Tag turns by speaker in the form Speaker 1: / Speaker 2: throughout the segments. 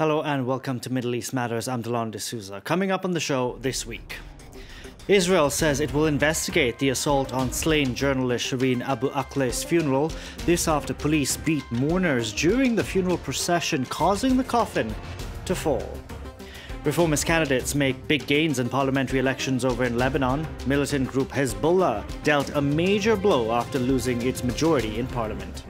Speaker 1: Hello and welcome to Middle East Matters. I'm Delon D'Souza. Coming up on the show this week. Israel says it will investigate the assault on slain journalist Shireen Abu Akleh's funeral. This after police beat mourners during the funeral procession, causing the coffin to fall. Reformist candidates make big gains in parliamentary elections over in Lebanon. Militant group Hezbollah dealt a major blow after losing its majority in parliament.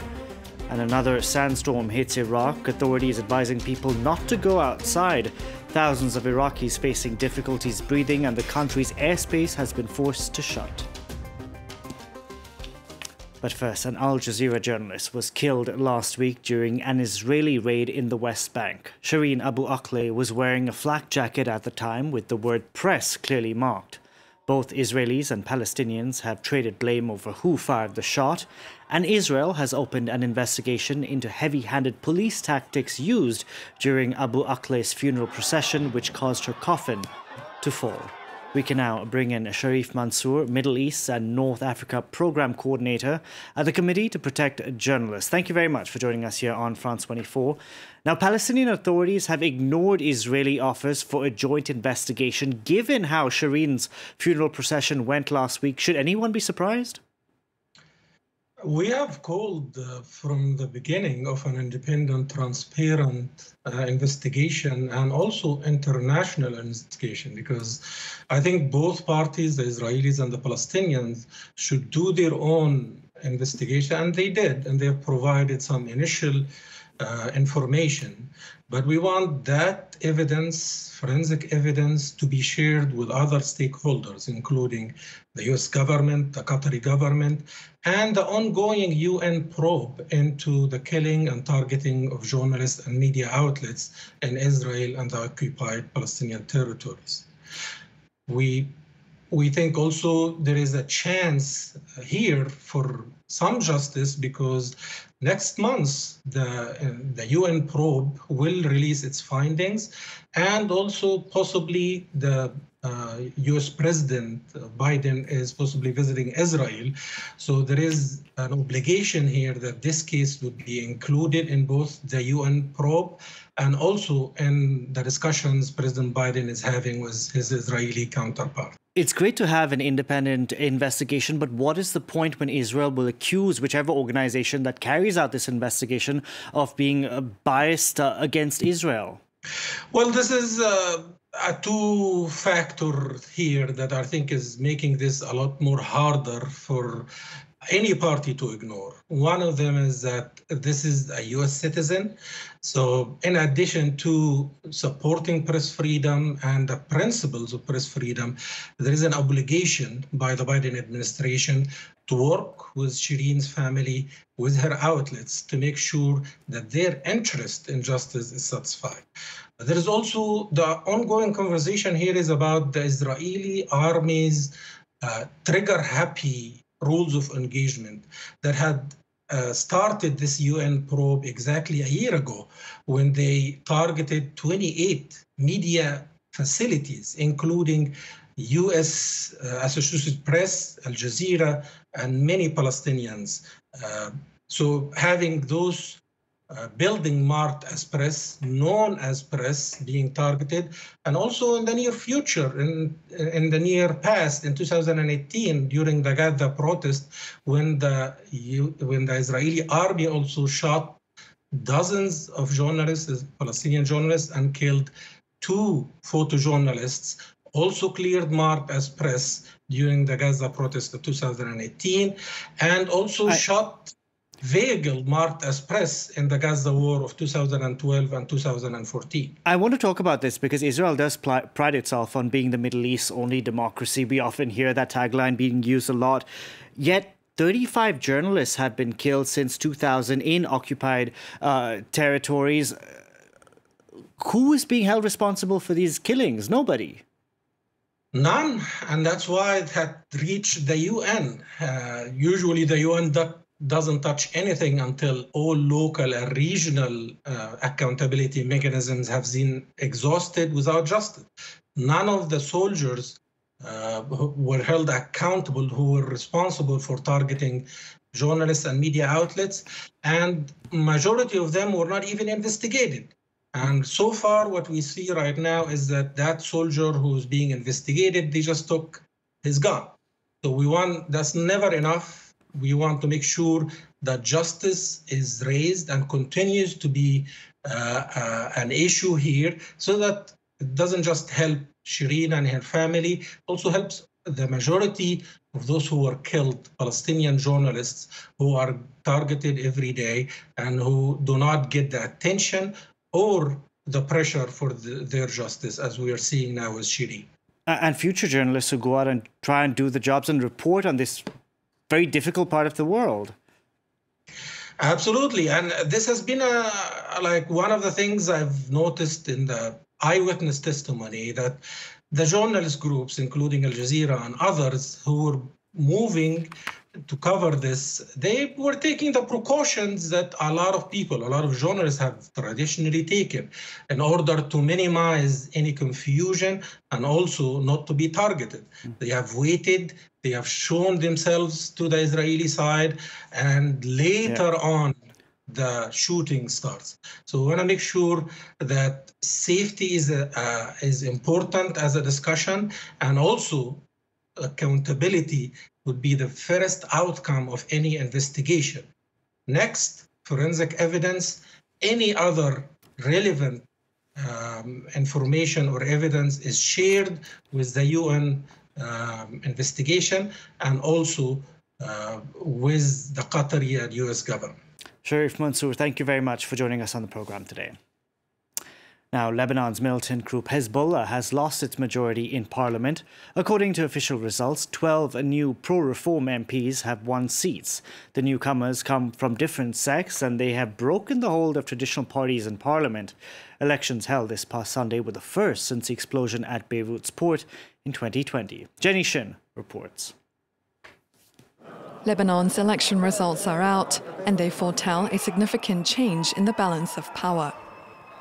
Speaker 1: And another sandstorm hits Iraq, authorities advising people not to go outside. Thousands of Iraqis facing difficulties breathing, and the country's airspace has been forced to shut. But first, an Al Jazeera journalist was killed last week during an Israeli raid in the West Bank. Shireen Abu Akleh was wearing a flak jacket at the time with the word press clearly marked. Both Israelis and Palestinians have traded blame over who fired the shot, and Israel has opened an investigation into heavy handed police tactics used during Abu Akleh's funeral procession, which caused her coffin to fall. We can now bring in Sherif Mansour, Middle East and North Africa Program Coordinator at the Committee to Protect Journalists. Thank you very much for joining us here on France 24. Now, Palestinian authorities have ignored Israeli offers for a joint investigation. Given how Shireen's funeral procession went last week, should anyone be surprised?
Speaker 2: We have called uh, from the beginning of an independent, transparent uh, investigation and also international investigation because I think both parties, the Israelis and the Palestinians, should do their own investigation, and they did, and they have provided some initial uh, information. But we want that evidence, forensic evidence, to be shared with other stakeholders, including the US government, the Qatari government, and the ongoing UN probe into the killing and targeting of journalists and media outlets in Israel and the occupied Palestinian territories. We we think also there is a chance here for some justice because next month the the UN probe will release its findings and also possibly the uh, US President Biden is possibly visiting Israel. So there is an obligation here that this case would be included in both the UN probe and also in the discussions President Biden is having with his Israeli counterpart.
Speaker 1: It's great to have an independent investigation, but what is the point when Israel will accuse whichever organization that carries out this investigation of being uh, biased uh, against Israel?
Speaker 2: Well, this is uh, a two factor here that I think is making this a lot more harder for any party to ignore. One of them is that this is a US citizen. So, in addition to supporting press freedom and the principles of press freedom, there is an obligation by the Biden administration to work with Shireen's family, with her outlets, to make sure that their interest in justice is satisfied. There is also the ongoing conversation here is about the Israeli army's uh, trigger happy rules of engagement that had uh, started this UN probe exactly a year ago when they targeted 28 media facilities, including US uh, Associated Press, Al Jazeera, and many Palestinians. Uh, so having those uh, building marked as press, known as press, being targeted, and also in the near future, in, in the near past, in 2018, during the Gaza protest, when the when the Israeli army also shot dozens of journalists, Palestinian journalists, and killed two photojournalists, also cleared marked as press during the Gaza protest of 2018, and also I- shot vehicle marked as press in the Gaza war of 2012 and 2014.
Speaker 1: I want to talk about this because Israel does pride itself on being the Middle East's only democracy. We often hear that tagline being used a lot. Yet, 35 journalists have been killed since 2000 in occupied uh, territories. Who is being held responsible for these killings? Nobody.
Speaker 2: None, and that's why it had reached the UN. Uh, usually, the UN doesn't touch anything until all local and regional uh, accountability mechanisms have been exhausted without justice. None of the soldiers uh, were held accountable who were responsible for targeting journalists and media outlets, and majority of them were not even investigated. And so far, what we see right now is that that soldier who's being investigated, they just took his gun. So we want, that's never enough. We want to make sure that justice is raised and continues to be uh, uh, an issue here so that it doesn't just help Shireen and her family, also helps the majority of those who were killed, Palestinian journalists who are targeted every day and who do not get the attention or the pressure for the, their justice, as we are seeing now with Shireen.
Speaker 1: And future journalists who go out and try and do the jobs and report on this very difficult part of the world.
Speaker 2: Absolutely, and this has been a like one of the things I've noticed in the eyewitness testimony that the journalist groups, including Al Jazeera and others, who were moving to cover this, they were taking the precautions that a lot of people, a lot of journalists have traditionally taken in order to minimize any confusion and also not to be targeted. They have waited, they have shown themselves to the Israeli side, and later yeah. on, the shooting starts. So we want to make sure that safety is a, uh, is important as a discussion, and also accountability would be the first outcome of any investigation. Next, forensic evidence, any other relevant um, information or evidence is shared with the UN um, investigation and also uh, with the Qatari and US government.
Speaker 1: Sherif Mansour, thank you very much for joining us on the program today. Now, Lebanon's militant group Hezbollah has lost its majority in parliament. According to official results, 12 new pro reform MPs have won seats. The newcomers come from different sects and they have broken the hold of traditional parties in parliament. Elections held this past Sunday were the first since the explosion at Beirut's port in 2020. Jenny Shin reports.
Speaker 3: Lebanon's election results are out, and they foretell a significant change in the balance of power.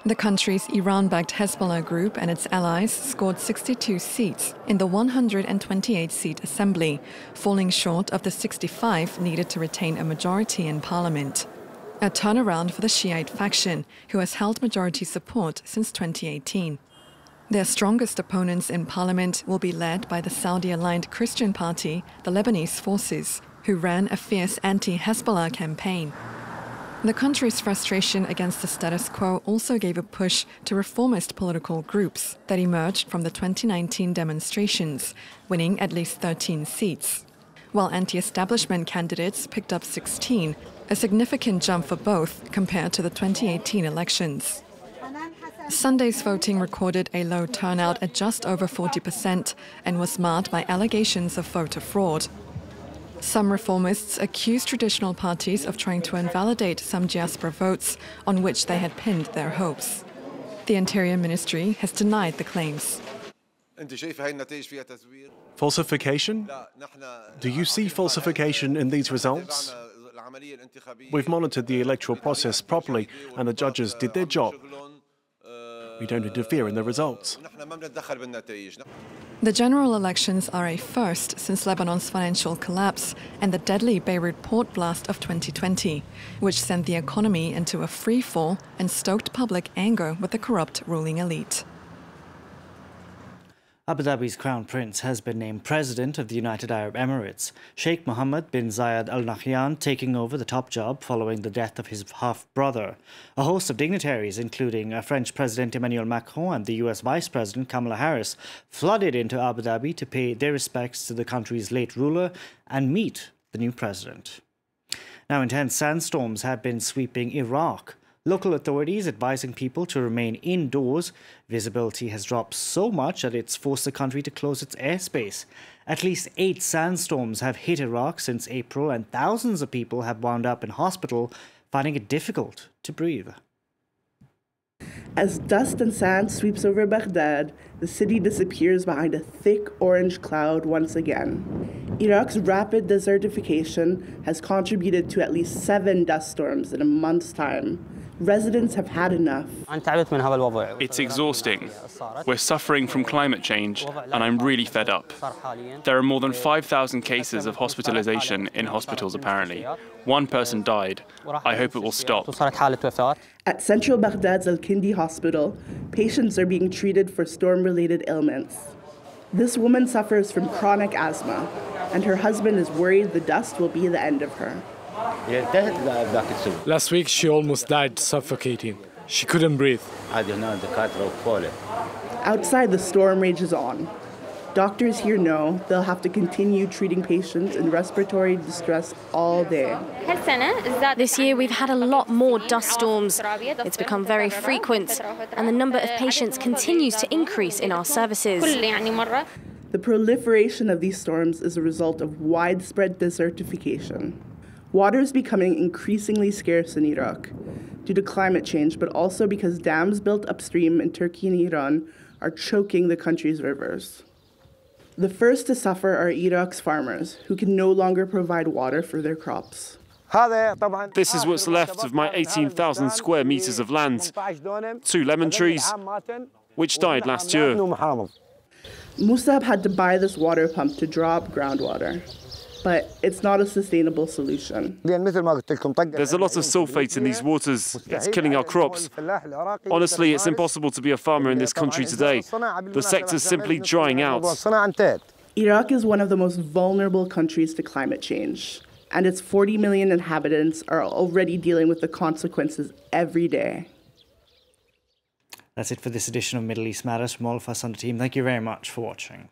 Speaker 3: The country's Iran backed Hezbollah group and its allies scored 62 seats in the 128 seat assembly, falling short of the 65 needed to retain a majority in parliament. A turnaround for the Shiite faction, who has held majority support since 2018. Their strongest opponents in parliament will be led by the Saudi aligned Christian party, the Lebanese Forces, who ran a fierce anti Hezbollah campaign. The country's frustration against the status quo also gave a push to reformist political groups that emerged from the 2019 demonstrations, winning at least 13 seats. While anti establishment candidates picked up 16, a significant jump for both compared to the 2018 elections. Sunday's voting recorded a low turnout at just over 40% and was marred by allegations of voter fraud. Some reformists accuse traditional parties of trying to invalidate some diaspora votes on which they had pinned their hopes. The Interior Ministry has denied the claims.
Speaker 4: Falsification? Do you see falsification in these results? We've monitored the electoral process properly and the judges did their job. We don't interfere in the results.
Speaker 3: The general elections are a first since Lebanon's financial collapse and the deadly Beirut port blast of 2020, which sent the economy into a free fall and stoked public anger with the corrupt ruling elite.
Speaker 1: Abu Dhabi's Crown Prince has been named President of the United Arab Emirates. Sheikh Mohammed bin Zayed Al Nahyan taking over the top job following the death of his half brother. A host of dignitaries, including uh, French President Emmanuel Macron and the US Vice President Kamala Harris, flooded into Abu Dhabi to pay their respects to the country's late ruler and meet the new president. Now, intense sandstorms have been sweeping Iraq. Local authorities advising people to remain indoors. Visibility has dropped so much that it's forced the country to close its airspace. At least eight sandstorms have hit Iraq since April, and thousands of people have wound up in hospital, finding it difficult to breathe.
Speaker 5: As dust and sand sweeps over Baghdad, the city disappears behind a thick orange cloud once again. Iraq's rapid desertification has contributed to at least seven dust storms in a month's time. Residents have had enough.
Speaker 6: It's exhausting. We're suffering from climate change, and I'm really fed up. There are more than 5,000 cases of hospitalization in hospitals, apparently. One person died. I hope it will stop.
Speaker 5: At Central Baghdad's Al Kindi Hospital, patients are being treated for storm related ailments. This woman suffers from chronic asthma, and her husband is worried the dust will be the end of her.
Speaker 7: Last week, she almost died suffocating. She couldn't breathe.
Speaker 5: Outside, the storm rages on. Doctors here know they'll have to continue treating patients in respiratory distress all day.
Speaker 8: This year we've had a lot more dust storms. It's become very frequent, and the number of patients continues to increase in our services.
Speaker 5: The proliferation of these storms is a result of widespread desertification. Water is becoming increasingly scarce in Iraq due to climate change, but also because dams built upstream in Turkey and Iran are choking the country's rivers. The first to suffer are Iraq's farmers, who can no longer provide water for their crops.
Speaker 6: This is what's left of my 18,000 square meters of land. Two lemon trees, which died last year.
Speaker 5: Musab had to buy this water pump to draw up groundwater but it's not a sustainable solution.
Speaker 6: There's a lot of sulfate in these waters. It's killing our crops. Honestly, it's impossible to be a farmer in this country today. The sector's simply drying out.
Speaker 5: Iraq is one of the most vulnerable countries to climate change, and its 40 million inhabitants are already dealing with the consequences every day.
Speaker 1: That's it for this edition of Middle East Matters from all of us on the team. Thank you very much for watching.